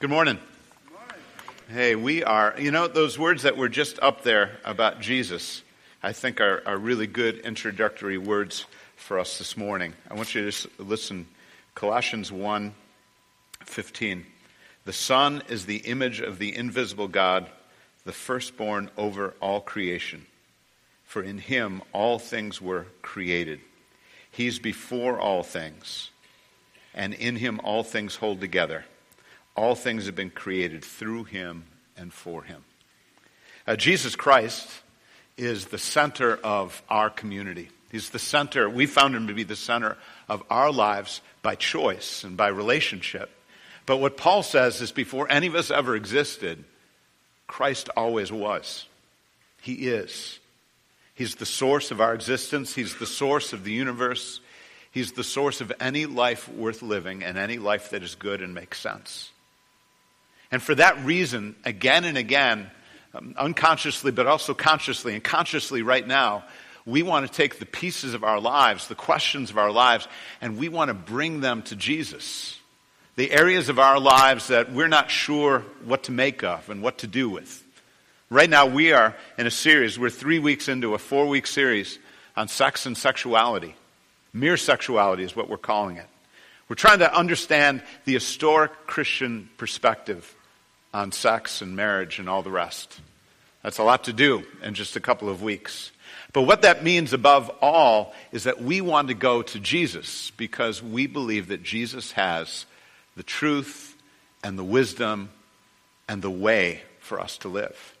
Good morning. Hey, we are, you know, those words that were just up there about Jesus, I think are, are really good introductory words for us this morning. I want you to just listen. Colossians 1 15. The Son is the image of the invisible God, the firstborn over all creation. For in him all things were created. He's before all things, and in him all things hold together. All things have been created through him and for him. Uh, Jesus Christ is the center of our community. He's the center, we found him to be the center of our lives by choice and by relationship. But what Paul says is before any of us ever existed, Christ always was. He is. He's the source of our existence, He's the source of the universe. He's the source of any life worth living and any life that is good and makes sense. And for that reason, again and again, um, unconsciously, but also consciously, and consciously right now, we want to take the pieces of our lives, the questions of our lives, and we want to bring them to Jesus. The areas of our lives that we're not sure what to make of and what to do with. Right now, we are in a series, we're three weeks into a four week series on sex and sexuality. Mere sexuality is what we're calling it. We're trying to understand the historic Christian perspective on sex and marriage and all the rest. That's a lot to do in just a couple of weeks. But what that means above all is that we want to go to Jesus because we believe that Jesus has the truth and the wisdom and the way for us to live.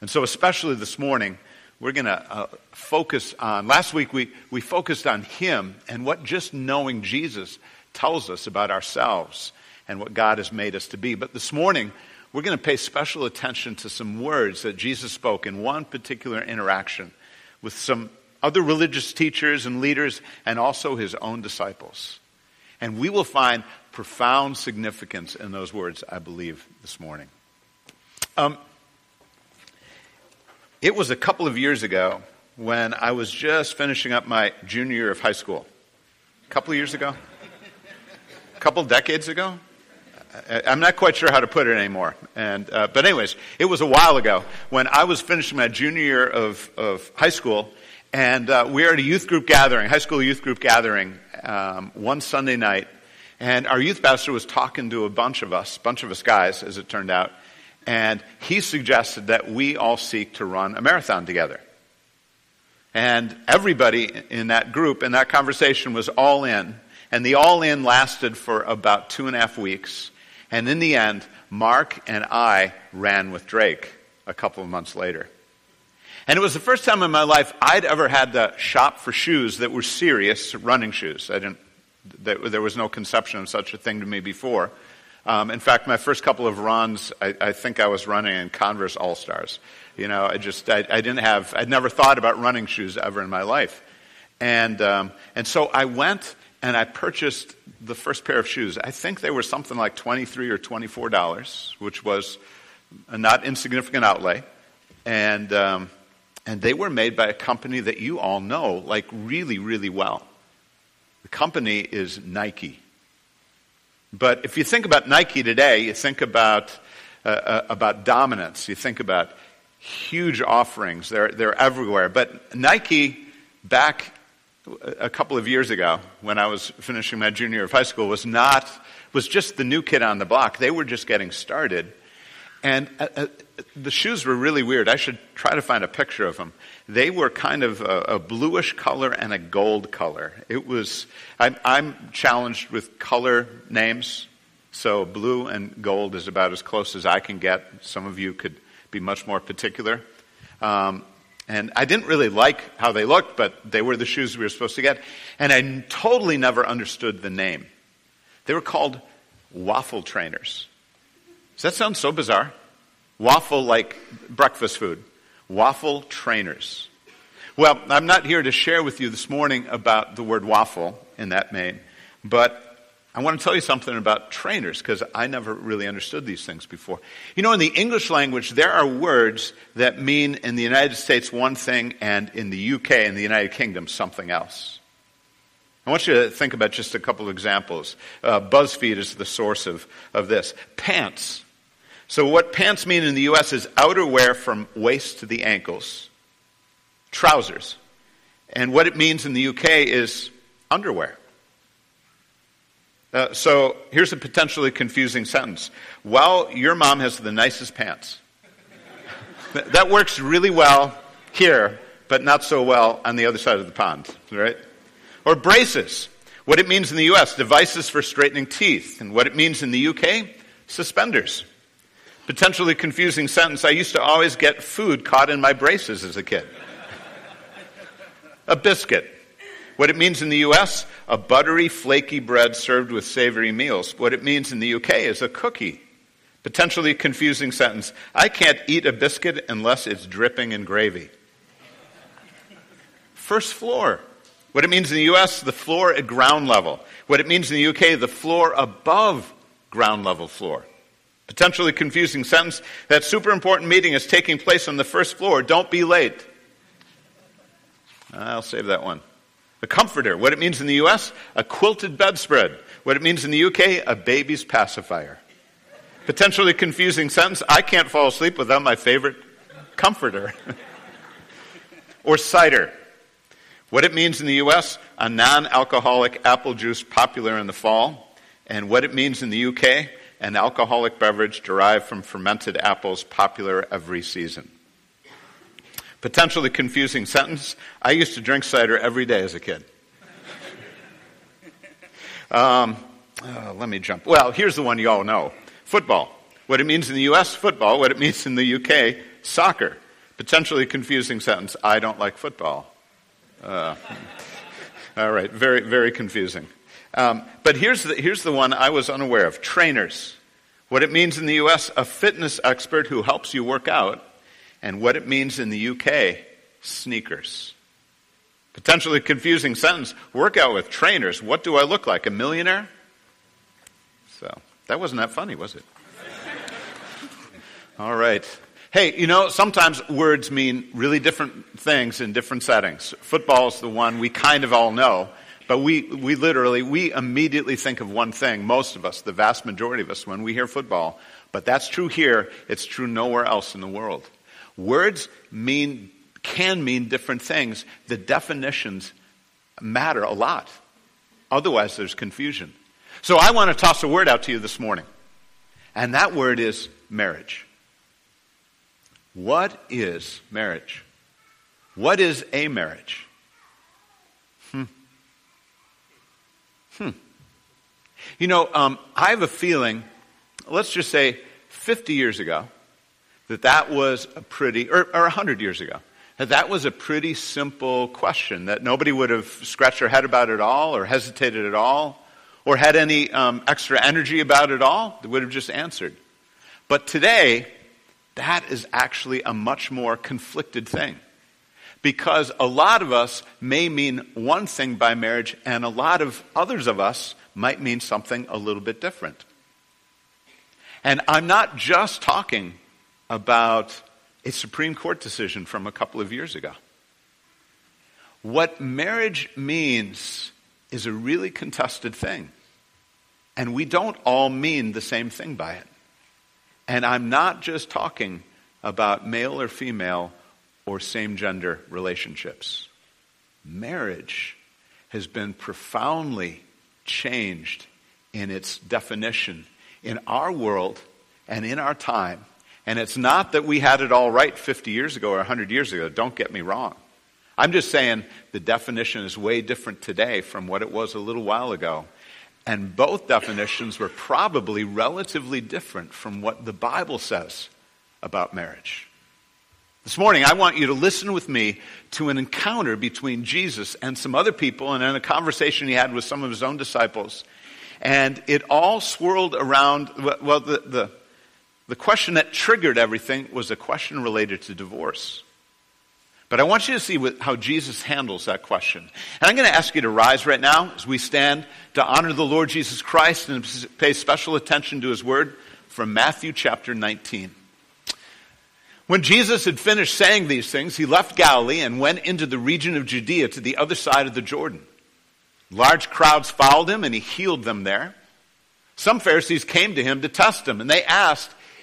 And so, especially this morning, we're going to uh, focus on. Last week, we, we focused on Him and what just knowing Jesus tells us about ourselves and what God has made us to be. But this morning, we're going to pay special attention to some words that Jesus spoke in one particular interaction with some other religious teachers and leaders and also his own disciples. And we will find profound significance in those words, I believe, this morning. Um, it was a couple of years ago when I was just finishing up my junior year of high school. A couple of years ago? A couple decades ago? I'm not quite sure how to put it anymore. And, uh, but anyways, it was a while ago when I was finishing my junior year of, of high school, and uh, we were at a youth group gathering, high school youth group gathering, um, one Sunday night, and our youth pastor was talking to a bunch of us, bunch of us guys, as it turned out, and he suggested that we all seek to run a marathon together. And everybody in that group, in that conversation, was all in. And the all in lasted for about two and a half weeks. And in the end, Mark and I ran with Drake a couple of months later. And it was the first time in my life I'd ever had to shop for shoes that were serious running shoes. I didn't, there was no conception of such a thing to me before. Um, in fact, my first couple of runs, I, I think I was running in Converse All Stars. You know, I just, I, I, didn't have, I'd never thought about running shoes ever in my life. And, um, and so I went and I purchased the first pair of shoes. I think they were something like 23 or $24, which was a not insignificant outlay. And, um, and they were made by a company that you all know, like really, really well. The company is Nike. But if you think about Nike today, you think about, uh, uh, about dominance, you think about huge offerings. They're, they're everywhere. But Nike, back a couple of years ago when I was finishing my junior year of high school was not, was just the new kid on the block. They were just getting started. And uh, uh, the shoes were really weird. I should try to find a picture of them. They were kind of a, a bluish color and a gold color. It was, I'm, I'm challenged with color names. So blue and gold is about as close as I can get. Some of you could be much more particular. Um, and I didn't really like how they looked, but they were the shoes we were supposed to get. And I totally never understood the name. They were called waffle trainers. Does that sound so bizarre? Waffle like breakfast food. Waffle trainers. Well, I'm not here to share with you this morning about the word waffle in that name, but I want to tell you something about trainers because I never really understood these things before. You know, in the English language, there are words that mean in the United States one thing and in the UK and the United Kingdom something else. I want you to think about just a couple of examples. Uh, BuzzFeed is the source of, of this. Pants. So, what pants mean in the U.S. is outerwear from waist to the ankles, trousers. And what it means in the UK is underwear. Uh, so, here's a potentially confusing sentence. Well, your mom has the nicest pants. that works really well here, but not so well on the other side of the pond, right? Or braces. What it means in the US, devices for straightening teeth. And what it means in the UK, suspenders. Potentially confusing sentence. I used to always get food caught in my braces as a kid. a biscuit. What it means in the US, a buttery, flaky bread served with savory meals. What it means in the UK is a cookie. Potentially confusing sentence. I can't eat a biscuit unless it's dripping in gravy. First floor. What it means in the US, the floor at ground level. What it means in the UK, the floor above ground level floor. Potentially confusing sentence. That super important meeting is taking place on the first floor. Don't be late. I'll save that one. A comforter. What it means in the US, a quilted bedspread. What it means in the UK, a baby's pacifier. Potentially confusing sentence. I can't fall asleep without my favorite comforter. or cider. What it means in the U.S., a non alcoholic apple juice popular in the fall. And what it means in the UK, an alcoholic beverage derived from fermented apples popular every season. Potentially confusing sentence. I used to drink cider every day as a kid. Um, oh, let me jump. Well, here's the one you all know football. What it means in the U.S., football. What it means in the U.K., soccer. Potentially confusing sentence. I don't like football. Uh, all right, very, very confusing. Um, but here's the, here's the one I was unaware of trainers. What it means in the U.S., a fitness expert who helps you work out. And what it means in the U.K., sneakers. Potentially confusing sentence work out with trainers. What do I look like? A millionaire? So, that wasn't that funny, was it? All right. Hey, you know, sometimes words mean really different things in different settings. Football is the one we kind of all know, but we, we literally, we immediately think of one thing, most of us, the vast majority of us, when we hear football. But that's true here, it's true nowhere else in the world. Words mean, can mean different things. The definitions matter a lot. Otherwise, there's confusion. So I want to toss a word out to you this morning. And that word is marriage. What is marriage? What is a marriage? Hmm. Hmm. You know, um, I have a feeling, let's just say 50 years ago, that that was a pretty, or, or 100 years ago, that that was a pretty simple question, that nobody would have scratched their head about it all, or hesitated at all, or had any um, extra energy about it all. They would have just answered. But today, that is actually a much more conflicted thing. Because a lot of us may mean one thing by marriage, and a lot of others of us might mean something a little bit different. And I'm not just talking about a Supreme Court decision from a couple of years ago. What marriage means is a really contested thing. And we don't all mean the same thing by it. And I'm not just talking about male or female or same gender relationships. Marriage has been profoundly changed in its definition in our world and in our time. And it's not that we had it all right 50 years ago or 100 years ago. Don't get me wrong. I'm just saying the definition is way different today from what it was a little while ago. And both definitions were probably relatively different from what the Bible says about marriage. This morning, I want you to listen with me to an encounter between Jesus and some other people, and then a conversation he had with some of his own disciples. And it all swirled around, well, the, the, the question that triggered everything was a question related to divorce. But I want you to see how Jesus handles that question. And I'm going to ask you to rise right now as we stand to honor the Lord Jesus Christ and pay special attention to his word from Matthew chapter 19. When Jesus had finished saying these things, he left Galilee and went into the region of Judea to the other side of the Jordan. Large crowds followed him, and he healed them there. Some Pharisees came to him to test him, and they asked,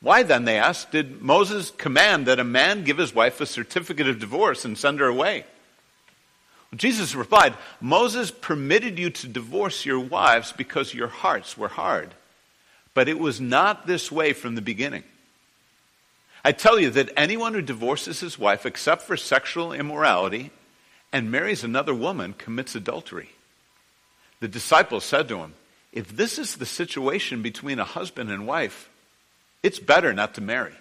Why then, they asked, did Moses command that a man give his wife a certificate of divorce and send her away? Jesus replied, Moses permitted you to divorce your wives because your hearts were hard. But it was not this way from the beginning. I tell you that anyone who divorces his wife except for sexual immorality and marries another woman commits adultery. The disciples said to him, If this is the situation between a husband and wife, it's better not to marry.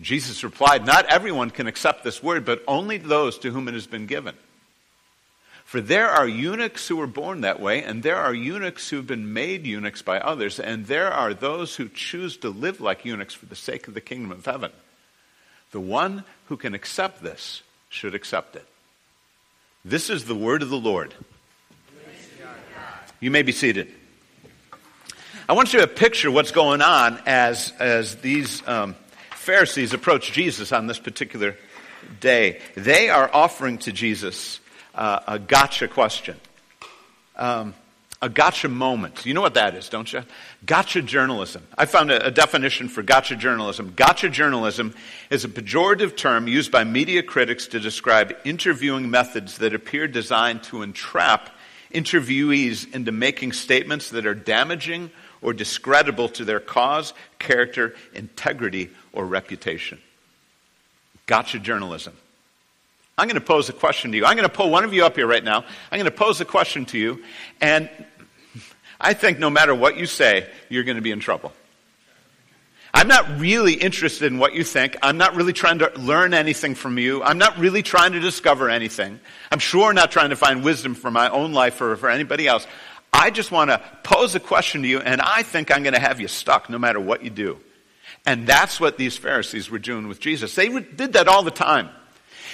Jesus replied, Not everyone can accept this word, but only those to whom it has been given. For there are eunuchs who were born that way, and there are eunuchs who have been made eunuchs by others, and there are those who choose to live like eunuchs for the sake of the kingdom of heaven. The one who can accept this should accept it. This is the word of the Lord. You may be seated. I want you to picture what's going on as, as these um, Pharisees approach Jesus on this particular day. They are offering to Jesus uh, a gotcha question. Um, a gotcha moment. You know what that is, don't you? Gotcha journalism. I found a, a, definition for gotcha journalism. Gotcha journalism is a pejorative term used by media critics to describe interviewing methods that appear designed to entrap interviewees into making statements that are damaging or discreditable to their cause, character, integrity, or reputation. Gotcha journalism. I'm going to pose a question to you. I'm going to pull one of you up here right now. I'm going to pose a question to you, and I think no matter what you say, you're going to be in trouble. I'm not really interested in what you think. I'm not really trying to learn anything from you. I'm not really trying to discover anything. I'm sure not trying to find wisdom for my own life or for anybody else. I just want to pose a question to you, and I think I'm going to have you stuck no matter what you do. And that's what these Pharisees were doing with Jesus. They did that all the time.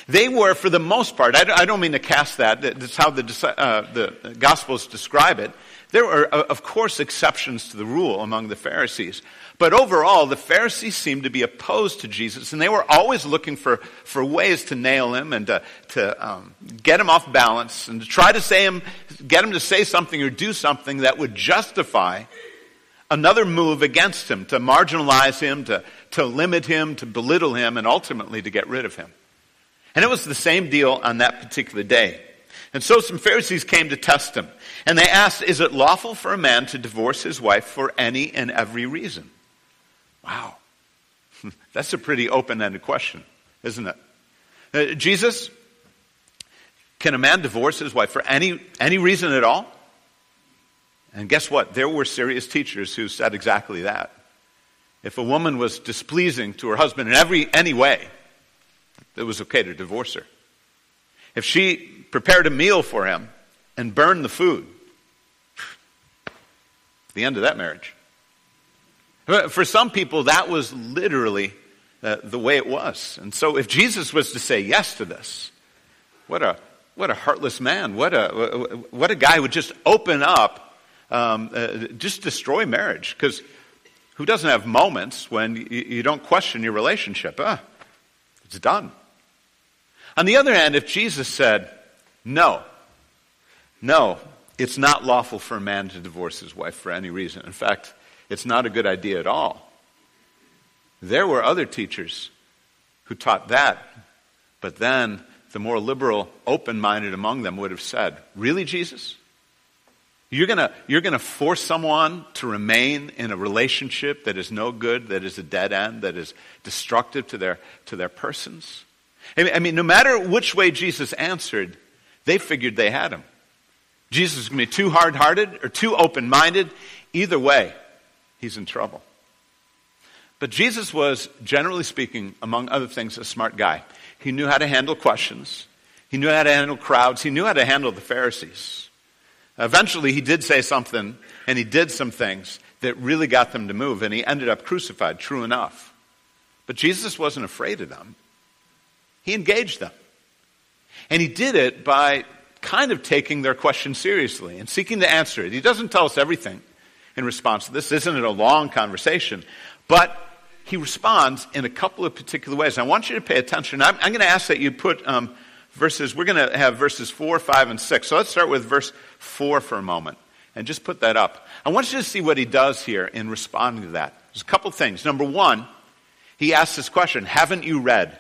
They were, for the most part, I don't mean to cast that, that's how the, uh, the Gospels describe it. There were, uh, of course, exceptions to the rule among the Pharisees. But overall, the Pharisees seemed to be opposed to Jesus, and they were always looking for, for ways to nail him and to, to um, get him off balance and to try to say him, get him to say something or do something that would justify another move against him, to marginalize him, to, to limit him, to belittle him, and ultimately to get rid of him. And it was the same deal on that particular day. And so some Pharisees came to test him. And they asked, Is it lawful for a man to divorce his wife for any and every reason? Wow. That's a pretty open ended question, isn't it? Uh, Jesus, can a man divorce his wife for any, any reason at all? And guess what? There were serious teachers who said exactly that. If a woman was displeasing to her husband in every any way, it was okay to divorce her. If she prepared a meal for him and burned the food, the end of that marriage. For some people, that was literally uh, the way it was. And so, if Jesus was to say yes to this, what a what a heartless man! What a what a guy would just open up, um, uh, just destroy marriage. Because who doesn't have moments when you, you don't question your relationship? Ah, it's done. On the other hand, if Jesus said, "No, no, it's not lawful for a man to divorce his wife for any reason. In fact, it's not a good idea at all. There were other teachers who taught that, but then the more liberal, open minded among them would have said, Really, Jesus? You're going you're going to force someone to remain in a relationship that is no good, that is a dead end, that is destructive to their, to their persons? I mean, I mean, no matter which way Jesus answered, they figured they had him. Jesus is going to be too hard hearted or too open minded. Either way, he's in trouble. But Jesus was, generally speaking, among other things, a smart guy. He knew how to handle questions, he knew how to handle crowds, he knew how to handle the Pharisees. Eventually, he did say something, and he did some things that really got them to move, and he ended up crucified, true enough. But Jesus wasn't afraid of them, he engaged them. And he did it by kind of taking their question seriously and seeking to answer it. He doesn't tell us everything in response to this. Isn't it a long conversation? But he responds in a couple of particular ways. I want you to pay attention. I'm, I'm going to ask that you put um, verses, we're going to have verses 4, 5, and 6. So let's start with verse 4 for a moment and just put that up. I want you to see what he does here in responding to that. There's a couple things. Number one, he asks this question Haven't you read?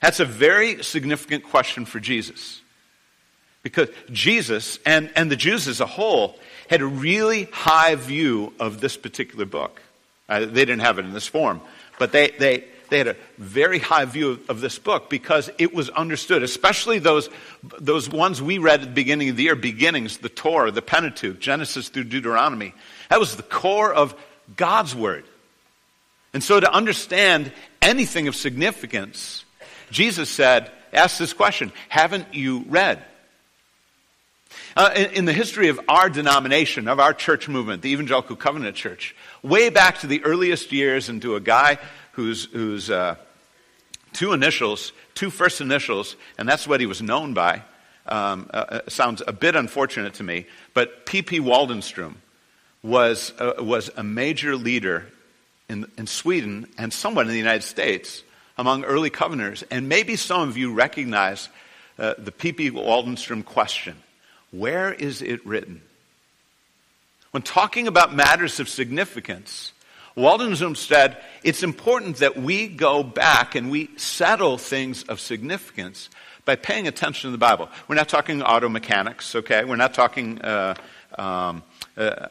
That's a very significant question for Jesus. Because Jesus and, and the Jews as a whole had a really high view of this particular book. Uh, they didn't have it in this form, but they, they, they had a very high view of, of, this book because it was understood, especially those, those ones we read at the beginning of the year, beginnings, the Torah, the Pentateuch, Genesis through Deuteronomy. That was the core of God's Word. And so to understand anything of significance, Jesus said, ask this question, haven't you read? Uh, in, in, the history of our denomination, of our church movement, the Evangelical Covenant Church, way back to the earliest years and to a guy whose, uh, two initials, two first initials, and that's what he was known by, um, uh, uh sounds a bit unfortunate to me, but P.P. Waldenstrom was, uh, was a major leader in, in Sweden and somewhat in the United States among early covenanters. And maybe some of you recognize uh, the P.P. Waldenstrom question Where is it written? When talking about matters of significance, Waldenstrom said it's important that we go back and we settle things of significance by paying attention to the Bible. We're not talking auto mechanics, okay? We're not talking uh, um, uh,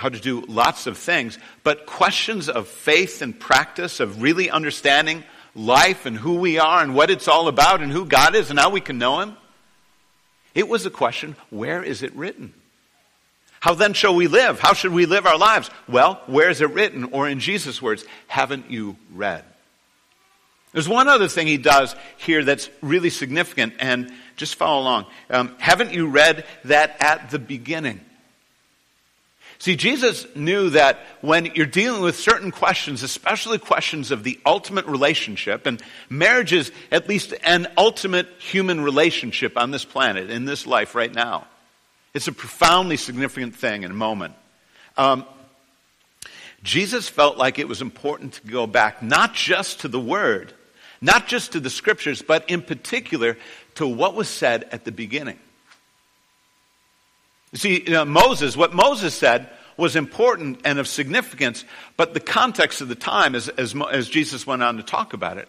how to do lots of things, but questions of faith and practice, of really understanding life and who we are and what it's all about and who God is and how we can know Him. It was a question where is it written? How then shall we live? How should we live our lives? Well, where is it written? Or in Jesus' words, haven't you read? There's one other thing he does here that's really significant, and just follow along. Um, haven't you read that at the beginning? See, Jesus knew that when you're dealing with certain questions, especially questions of the ultimate relationship, and marriage is at least an ultimate human relationship on this planet, in this life right now. It's a profoundly significant thing in a moment. Um, Jesus felt like it was important to go back not just to the Word, not just to the Scriptures, but in particular to what was said at the beginning. You see, you know, Moses, what Moses said was important and of significance, but the context of the time, as, as, as Jesus went on to talk about it,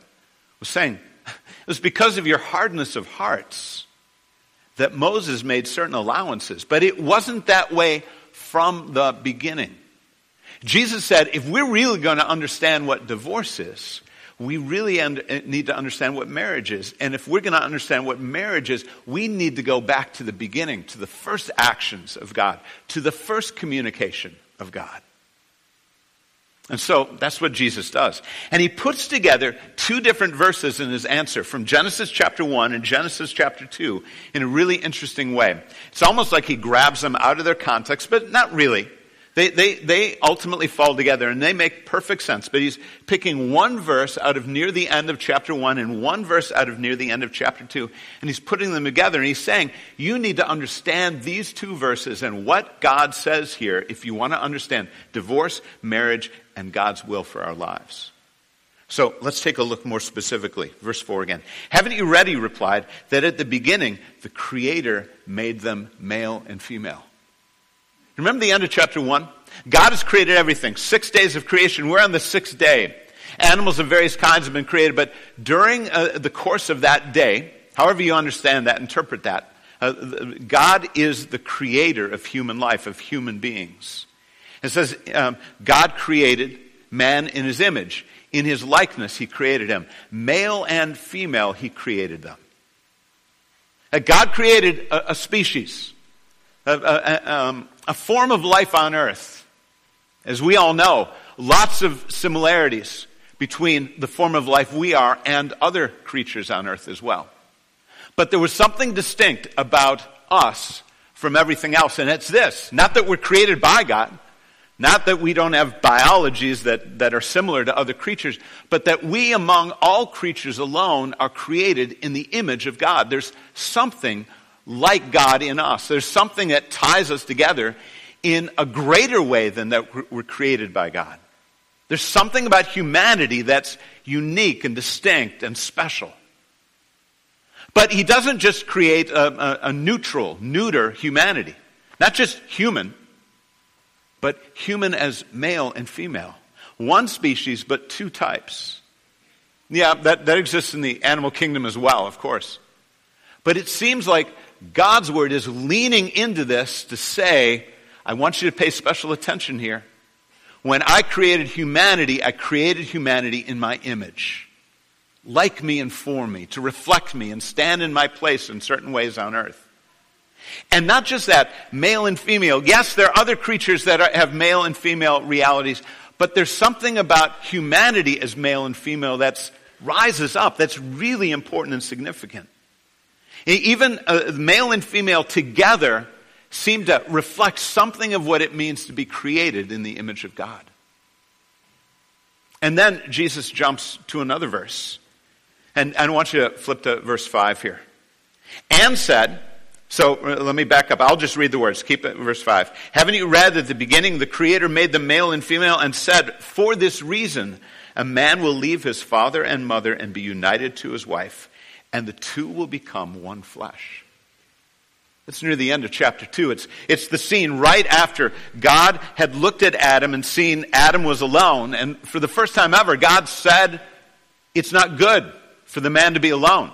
was saying, it was because of your hardness of hearts that Moses made certain allowances, but it wasn't that way from the beginning. Jesus said, if we're really going to understand what divorce is, we really eh, need to understand what marriage is. And if we're going to understand what marriage is, we need to go back to the beginning, to the first actions of God, to the first communication of God. And so that's what Jesus does. And he puts together two different verses in his answer from Genesis chapter 1 and Genesis chapter 2 in a really interesting way. It's almost like he grabs them out of their context, but not really. They, they, they ultimately fall together and they make perfect sense. But he's picking one verse out of near the end of chapter 1 and one verse out of near the end of chapter 2, and he's putting them together. And he's saying, you need to understand these two verses and what God says here if you want to understand divorce, marriage, and God's will for our lives. So let's take a look more specifically. Verse 4 again. Haven't you read, he replied, that at the beginning the Creator made them male and female? Remember the end of chapter 1? God has created everything. Six days of creation. We're on the sixth day. Animals of various kinds have been created, but during uh, the course of that day, however you understand that, interpret that, uh, God is the creator of human life, of human beings. It says um, God created man in his image. In his likeness, he created him. Male and female, he created them. Uh, God created a, a species, a, a, um, a form of life on earth. As we all know, lots of similarities between the form of life we are and other creatures on earth as well. But there was something distinct about us from everything else, and it's this not that we're created by God, not that we don't have biologies that, that are similar to other creatures, but that we among all creatures alone are created in the image of God. There's something like God in us. There's something that ties us together in a greater way than that we're created by God. There's something about humanity that's unique and distinct and special. But he doesn't just create a, a, a neutral, neuter humanity. Not just human, but human as male and female. One species, but two types. Yeah, that, that exists in the animal kingdom as well, of course. But it seems like God's word is leaning into this to say, I want you to pay special attention here. When I created humanity, I created humanity in my image. Like me and for me, to reflect me and stand in my place in certain ways on earth. And not just that, male and female. Yes, there are other creatures that are, have male and female realities, but there's something about humanity as male and female that rises up that's really important and significant. Even uh, male and female together seem to reflect something of what it means to be created in the image of God. And then Jesus jumps to another verse. And, and I want you to flip to verse 5 here. And said, so uh, let me back up. I'll just read the words. Keep it verse 5. Haven't you read that at the beginning the Creator made them male and female and said, For this reason, a man will leave his father and mother and be united to his wife, and the two will become one flesh. That's near the end of chapter 2. It's, it's the scene right after God had looked at Adam and seen Adam was alone. And for the first time ever, God said, It's not good for the man to be alone.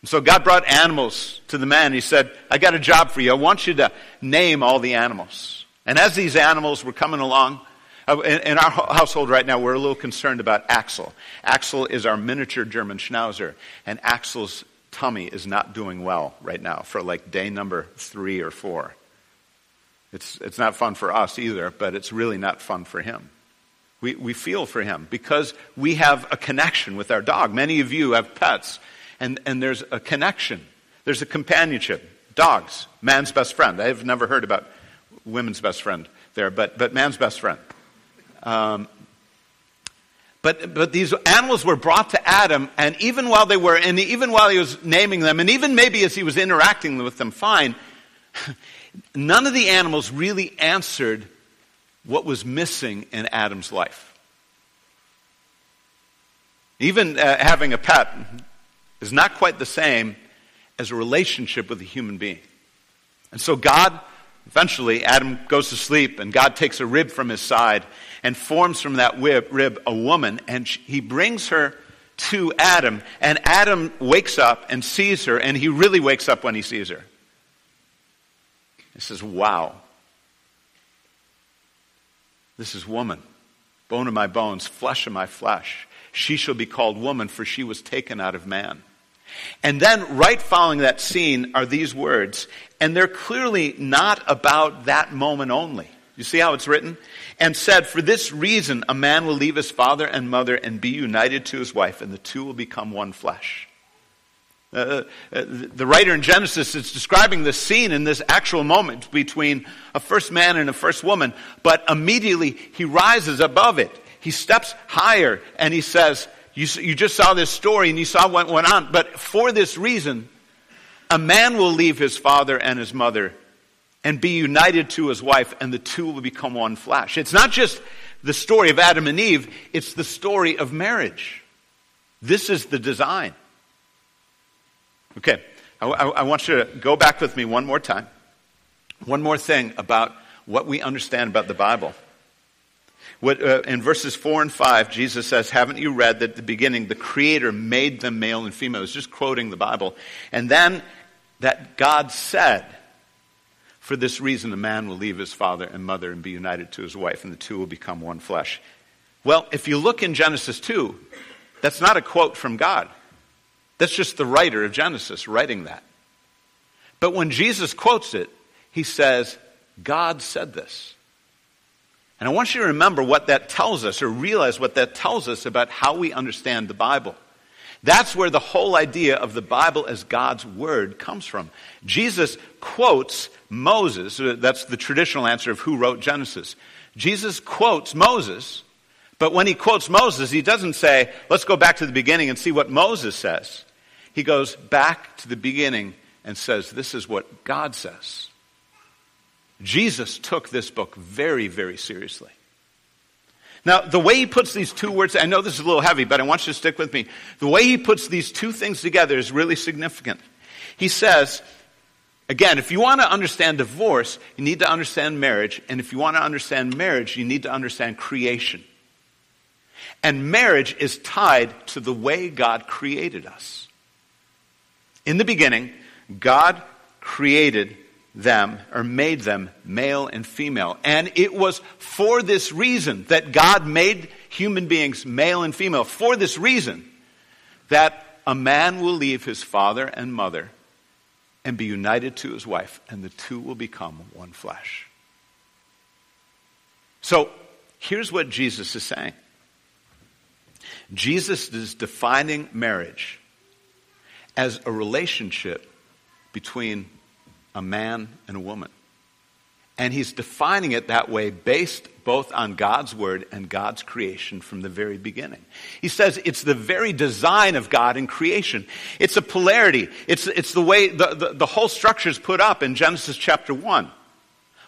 And so God brought animals to the man. He said, I got a job for you. I want you to name all the animals. And as these animals were coming along, Uh, in our household right now, we're a little concerned about Axel. Axel is our miniature German Schnauzer, and Axel's tummy is not doing well right now for like day number three or four. It's, it's not fun for us either, but it's really not fun for him. We, we feel for him because we have a connection with our dog. Many of you have pets and, and there's a connection, there's a companionship. Dogs, man's best friend. I've never heard about women's best friend there, but, but man's best friend. Um, but, but these animals were brought to Adam, and even while they were, and even while he was naming them, and even maybe as he was interacting with them fine, none of the animals really answered what was missing in Adam's life. Even uh, having a pet, is not quite the same as a relationship with a human being. And so God, eventually, Adam goes to sleep, and God takes a rib from his side and forms from that rib a woman, and he brings her to Adam. And Adam wakes up and sees her, and he really wakes up when he sees her. He says, Wow. This is woman, bone of my bones, flesh of my flesh. She shall be called woman, for she was taken out of man. And then, right following that scene, are these words. And they're clearly not about that moment only. You see how it's written? And said, For this reason, a man will leave his father and mother and be united to his wife, and the two will become one flesh. Uh, uh, the writer in Genesis is describing this scene in this actual moment between a first man and a first woman, but immediately he rises above it. He steps higher and he says, you, you just saw this story and you saw what went on. But for this reason, a man will leave his father and his mother and be united to his wife, and the two will become one flesh. It's not just the story of Adam and Eve, it's the story of marriage. This is the design. Okay, I, I, I want you to go back with me one more time. One more thing about what we understand about the Bible. What, uh, in verses 4 and 5, Jesus says, Haven't you read that at the beginning the Creator made them male and female? He's just quoting the Bible. And then that God said, For this reason, a man will leave his father and mother and be united to his wife, and the two will become one flesh. Well, if you look in Genesis 2, that's not a quote from God. That's just the writer of Genesis writing that. But when Jesus quotes it, he says, God said this. And I want you to remember what that tells us or realize what that tells us about how we understand the Bible. That's where the whole idea of the Bible as God's Word comes from. Jesus quotes Moses. That's the traditional answer of who wrote Genesis. Jesus quotes Moses, but when he quotes Moses, he doesn't say, let's go back to the beginning and see what Moses says. He goes back to the beginning and says, this is what God says. Jesus took this book very, very seriously. Now, the way he puts these two words, I know this is a little heavy, but I want you to stick with me. The way he puts these two things together is really significant. He says, again, if you want to understand divorce, you need to understand marriage. And if you want to understand marriage, you need to understand creation. And marriage is tied to the way God created us. In the beginning, God created them or made them male and female. And it was for this reason that God made human beings male and female. For this reason that a man will leave his father and mother and be united to his wife, and the two will become one flesh. So here's what Jesus is saying Jesus is defining marriage as a relationship between a man and a woman. And he's defining it that way based both on God's word and God's creation from the very beginning. He says it's the very design of God in creation. It's a polarity. It's, it's the way the, the, the whole structure is put up in Genesis chapter 1.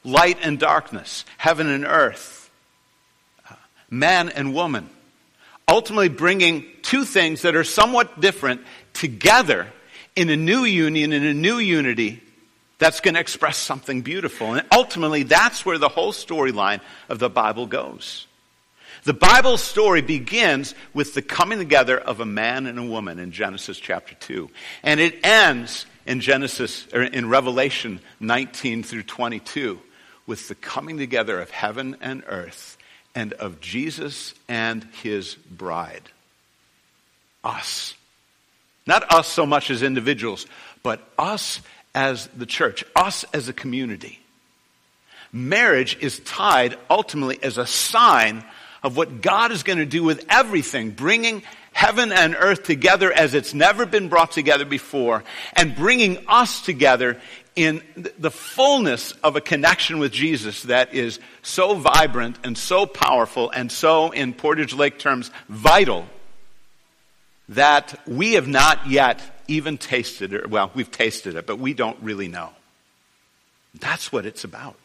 Light and darkness, heaven and earth, uh, man and woman. Ultimately bringing two things that are somewhat different together in a new union, in a new unity that's going to express something beautiful. And ultimately, that's where the whole storyline of the Bible goes. The Bible story begins with the coming together of a man and a woman in Genesis chapter 2. And it ends in Genesis, or in Revelation 19 through 22 with the coming together of heaven and earth and of Jesus and his bride. Us. Not us so much as individuals, but us as the church, us as a community. Marriage is tied ultimately as a sign of what God is going to do with everything, bringing heaven and earth together as it's never been brought together before, and bringing us together in the fullness of a connection with Jesus that is so vibrant and so powerful and so, in Portage Lake terms, vital that we have not yet even tasted it. Well, we've tasted it, but we don't really know. That's what it's about.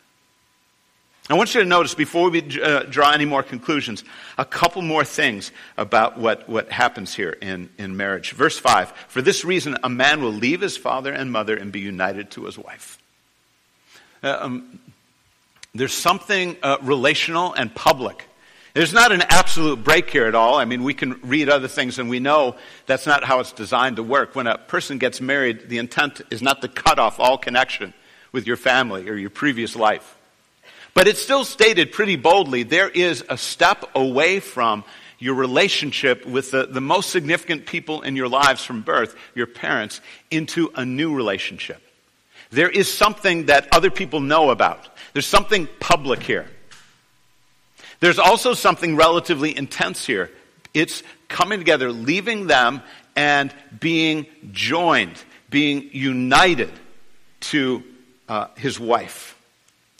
I want you to notice before we uh, draw any more conclusions, a couple more things about what, what happens here in, in marriage. Verse 5 For this reason, a man will leave his father and mother and be united to his wife. Uh, um, there's something uh, relational and public there's not an absolute break here at all. I mean, we can read other things and we know that's not how it's designed to work. When a person gets married, the intent is not to cut off all connection with your family or your previous life. But it's still stated pretty boldly there is a step away from your relationship with the, the most significant people in your lives from birth, your parents, into a new relationship. There is something that other people know about. There's something public here. There's also something relatively intense here. It's coming together, leaving them and being joined, being united to uh, his wife.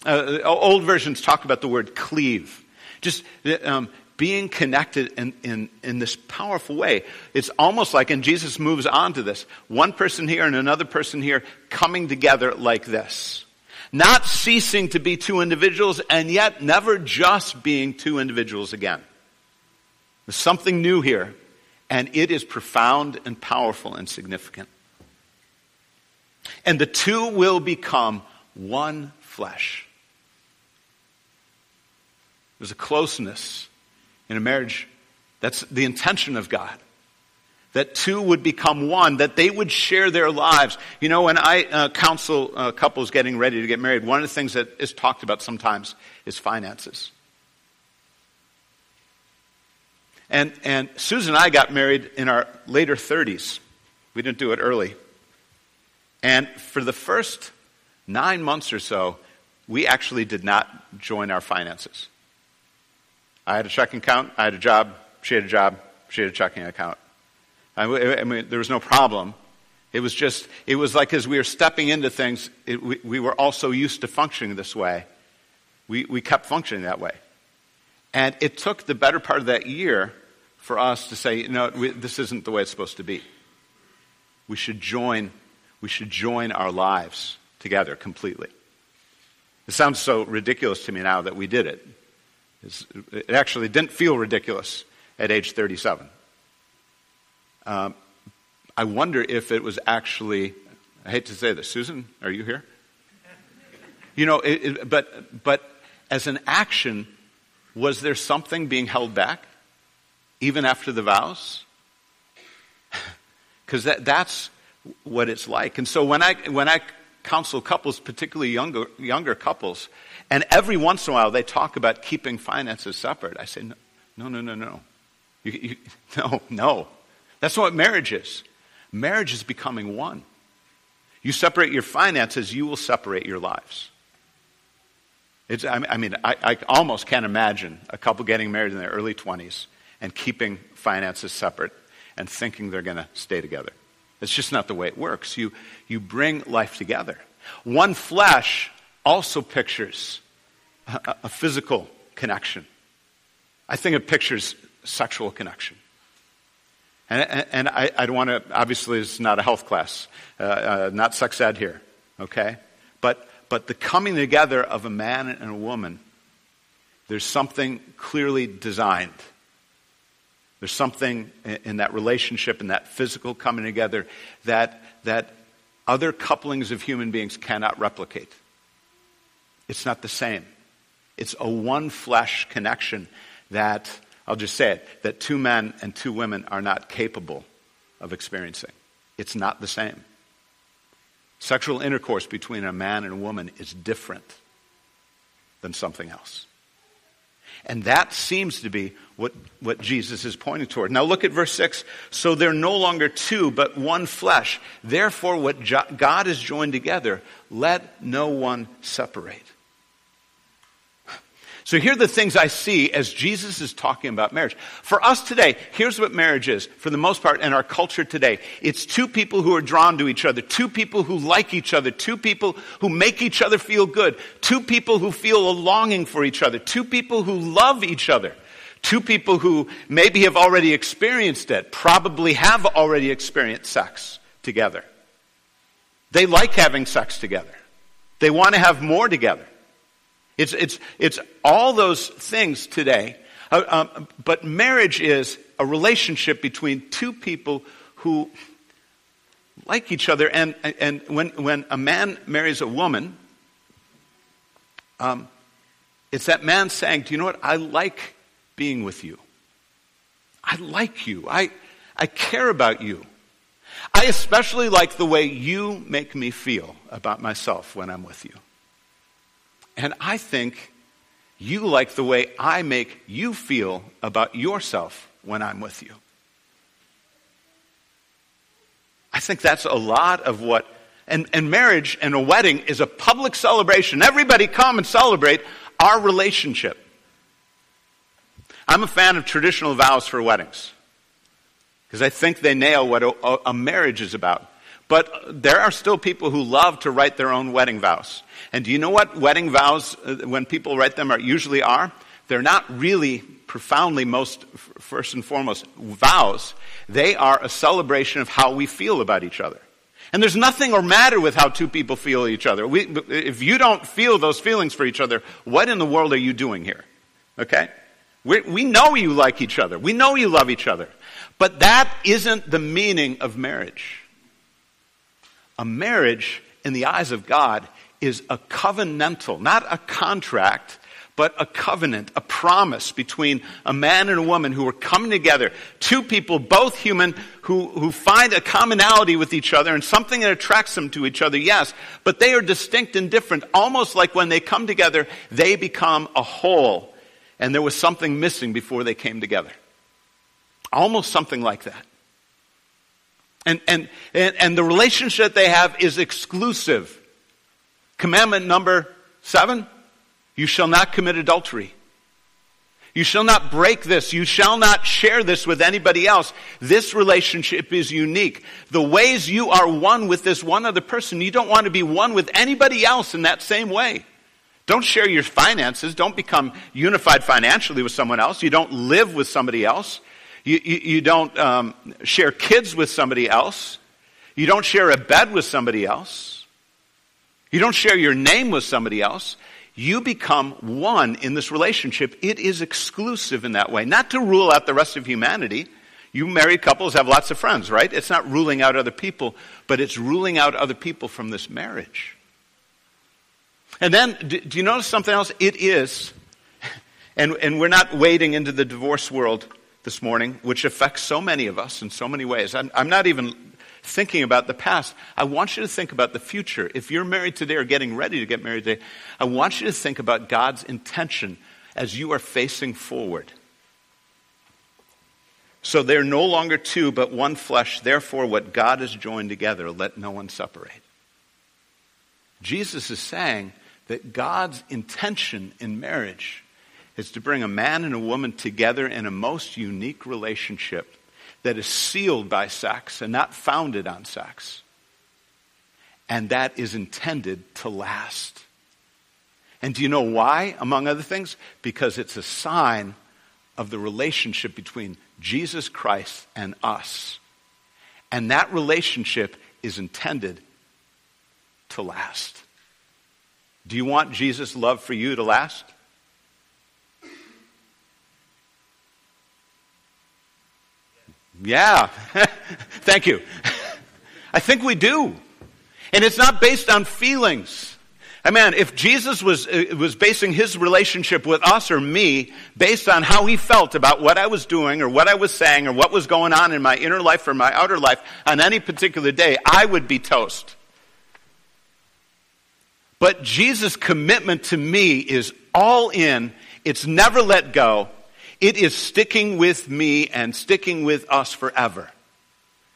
Uh, old versions talk about the word cleave. Just um, being connected in, in, in this powerful way. It's almost like, and Jesus moves on to this, one person here and another person here coming together like this. Not ceasing to be two individuals and yet never just being two individuals again. There's something new here, and it is profound and powerful and significant. And the two will become one flesh. There's a closeness in a marriage. That's the intention of God that two would become one, that they would share their lives. You know, when I uh, counsel uh, couples getting ready to get married, one of the things that is talked about sometimes is finances. And, and Susan and I got married in our later 30s. We didn't do it early. And for the first nine months or so, we actually did not join our finances. I had a checking account, I had a job, she had a job, she had a checking account. I, mean, there was no problem. It was just, it was like as we were stepping into things, it, we, we, were also used to functioning this way. We, we kept functioning that way. And it took the better part of that year for us to say, no, we, this isn't the way it's supposed to be. We should join, we should join our lives together completely. It sounds so ridiculous to me now that we did it. It's, it actually didn't feel ridiculous at age 37. Um, I wonder if it was actually, I hate to say this, Susan, are you here? You know, it, it, but, but as an action, was there something being held back, even after the vows? Because that, that's what it's like. And so when I, when I counsel couples, particularly younger, younger couples, and every once in a while they talk about keeping finances separate, I say, no, no, no, no. You, you, no, no. That's what marriage is. Marriage is becoming one. You separate your finances, you will separate your lives. It's, I mean, I, I almost can't imagine a couple getting married in their early 20s and keeping finances separate and thinking they're going to stay together. It's just not the way it works. You, you bring life together. One flesh also pictures a, a physical connection. I think it pictures sexual connection. And, and I, I, don't want to, obviously, it's not a health class, uh, uh, not sex ed here, okay? But, but the coming together of a man and a woman, there's something clearly designed. There's something in that relationship in that physical coming together that, that other couplings of human beings cannot replicate. It's not the same. It's a one flesh connection that I'll just say it, that two men and two women are not capable of experiencing. It's not the same. Sexual intercourse between a man and a woman is different than something else. And that seems to be what, what Jesus is pointing toward. Now look at verse 6. So they're no longer two, but one flesh. Therefore, what God has joined together, let no one separate. So here are the things I see as Jesus is talking about marriage. For us today, here's what marriage is, for the most part, in our culture today. It's two people who are drawn to each other, two people who like each other, two people who make each other feel good, two people who feel a longing for each other, two people who love each other. Two people who maybe have already experienced it, probably have already experienced sex together. They like having sex together. They want to have more together. It's, it's, it's all those things today. Uh, um, but marriage is a relationship between two people who like each other. And, and when, when a man marries a woman, um, it's that man saying, Do you know what? I like being with you. I like you. I, I care about you. I especially like the way you make me feel about myself when I'm with you. And I think you like the way I make you feel about yourself when I'm with you. I think that's a lot of what, and, and marriage and a wedding is a public celebration. Everybody come and celebrate our relationship. I'm a fan of traditional vows for weddings because I think they nail what a, a marriage is about. But there are still people who love to write their own wedding vows. And do you know what wedding vows, uh, when people write them, are usually are? They're not really profoundly most, first and foremost, vows. They are a celebration of how we feel about each other. And there's nothing or matter with how two people feel each other. We, if you don't feel those feelings for each other, what in the world are you doing here? Okay? we we know you like each other. We know you love each other. But that isn't the meaning of marriage. A marriage, in the eyes of God, is a covenantal, not a contract, but a covenant, a promise between a man and a woman who are coming together. Two people, both human, who, who find a commonality with each other and something that attracts them to each other, yes, but they are distinct and different. Almost like when they come together, they become a whole. And there was something missing before they came together. Almost something like that. And, and, and, and the relationship they have is exclusive. Commandment number seven you shall not commit adultery. You shall not break this. You shall not share this with anybody else. This relationship is unique. The ways you are one with this one other person, you don't want to be one with anybody else in that same way. Don't share your finances. Don't become unified financially with someone else. You don't live with somebody else. You, you, you don't um, share kids with somebody else. You don't share a bed with somebody else. You don't share your name with somebody else. You become one in this relationship. It is exclusive in that way. Not to rule out the rest of humanity. You married couples have lots of friends, right? It's not ruling out other people, but it's ruling out other people from this marriage. And then, do, do you notice something else? It is, and, and we're not wading into the divorce world this morning, which affects so many of us in so many ways. I'm, I'm not even thinking about the past. I want you to think about the future. If you're married today or getting ready to get married today, I want you to think about God's intention as you are facing forward. So they're no longer two, but one flesh. Therefore, what God has joined together, let no one separate. Jesus is saying that God's intention in marriage is to bring a man and a woman together in a most unique relationship that is sealed by sex and not founded on sex. And that is intended to last. And do you know why, among other things? Because it's a sign of the relationship between Jesus Christ and us. And that relationship is intended to last. Do you want Jesus' love for you to last? Yeah. Thank you. I think we do. And it's not based on feelings. I mean, if Jesus was, uh, was basing his relationship with us or me based on how he felt about what I was doing or what I was saying or what was going on in my inner life or my outer life on any particular day, I would be toast. But Jesus' commitment to me is all in, it's never let go, it is sticking with me and sticking with us forever.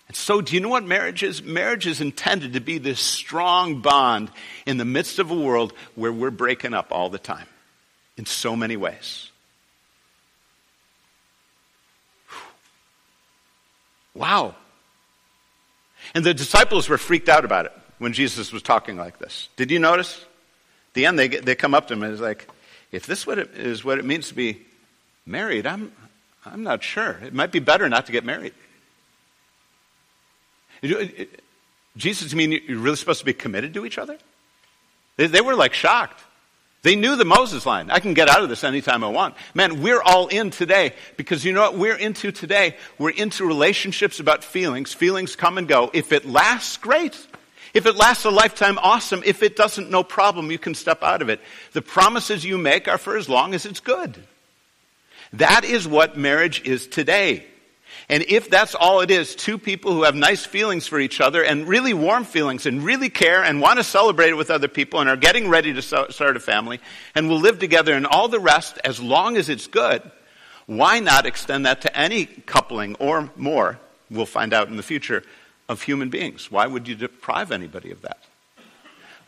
And so, do you know what marriage is? Marriage is intended to be this strong bond in the midst of a world where we're breaking up all the time in so many ways. Wow. And the disciples were freaked out about it when Jesus was talking like this. Did you notice? At the end, they, they come up to him and it's like, if this what it, is what it means to be Married, I'm, I'm not sure. It might be better not to get married. Jesus, I mean, you're really supposed to be committed to each other? They, they were like shocked. They knew the Moses line. I can get out of this anytime I want. Man, we're all in today because you know what we're into today? We're into relationships about feelings. Feelings come and go. If it lasts, great. If it lasts a lifetime, awesome. If it doesn't, no problem. You can step out of it. The promises you make are for as long as it's good. That is what marriage is today. And if that's all it is, two people who have nice feelings for each other and really warm feelings and really care and want to celebrate it with other people and are getting ready to start a family and will live together and all the rest as long as it's good, why not extend that to any coupling or more, we'll find out in the future, of human beings? Why would you deprive anybody of that?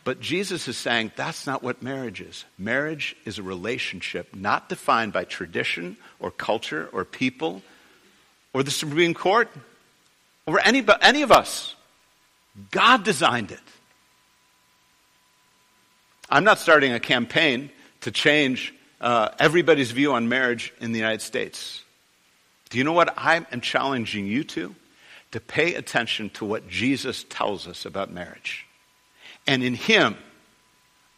But Jesus is saying that's not what marriage is. Marriage is a relationship not defined by tradition or culture or people or the Supreme Court or any, any of us. God designed it. I'm not starting a campaign to change uh, everybody's view on marriage in the United States. Do you know what I am challenging you to? To pay attention to what Jesus tells us about marriage. And in Him,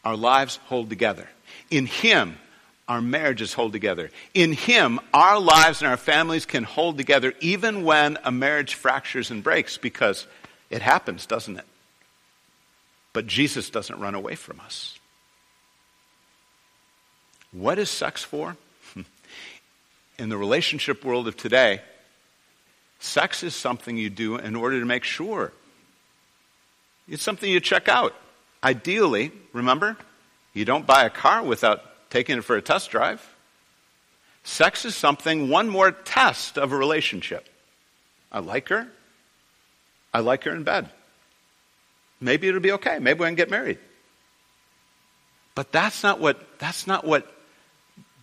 our lives hold together. In Him, our marriages hold together. In Him, our lives and our families can hold together even when a marriage fractures and breaks because it happens, doesn't it? But Jesus doesn't run away from us. What is sex for? In the relationship world of today, sex is something you do in order to make sure it's something you check out. Ideally, remember, you don't buy a car without taking it for a test drive. Sex is something, one more test of a relationship. I like her. I like her in bed. Maybe it'll be okay. Maybe we can get married. But that's not what, that's not what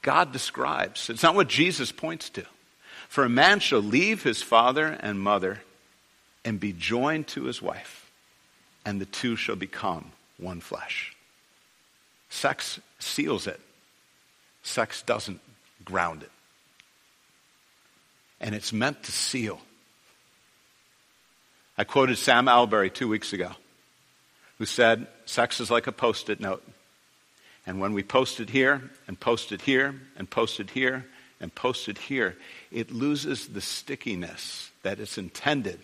God describes. It's not what Jesus points to. For a man shall leave his father and mother and be joined to his wife, and the two shall become one flesh. Sex seals it, sex doesn't ground it. And it's meant to seal. I quoted Sam Allberry two weeks ago, who said, Sex is like a post it note. And when we post it here, and post it here, and post it here, and post it here, it loses the stickiness that it's intended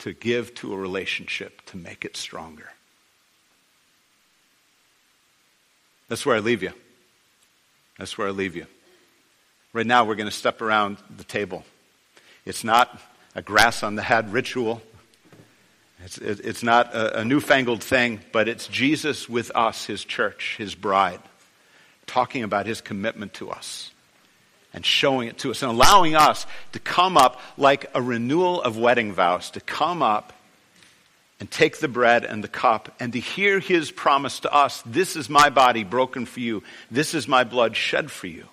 to give to a relationship to make it stronger. That's where I leave you. That's where I leave you. Right now, we're going to step around the table. It's not a grass on the head ritual. It's, it's not a, a newfangled thing, but it's Jesus with us, his church, his bride, talking about his commitment to us and showing it to us and allowing us to come up like a renewal of wedding vows, to come up and take the bread and the cup and to hear his promise to us this is my body broken for you, this is my blood shed for you.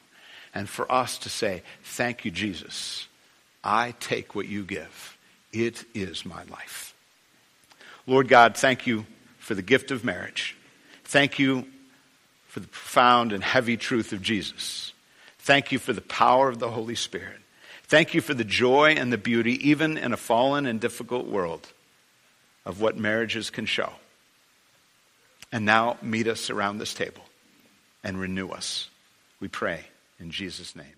And for us to say, Thank you, Jesus. I take what you give. It is my life. Lord God, thank you for the gift of marriage. Thank you for the profound and heavy truth of Jesus. Thank you for the power of the Holy Spirit. Thank you for the joy and the beauty, even in a fallen and difficult world, of what marriages can show. And now meet us around this table and renew us. We pray in Jesus' name.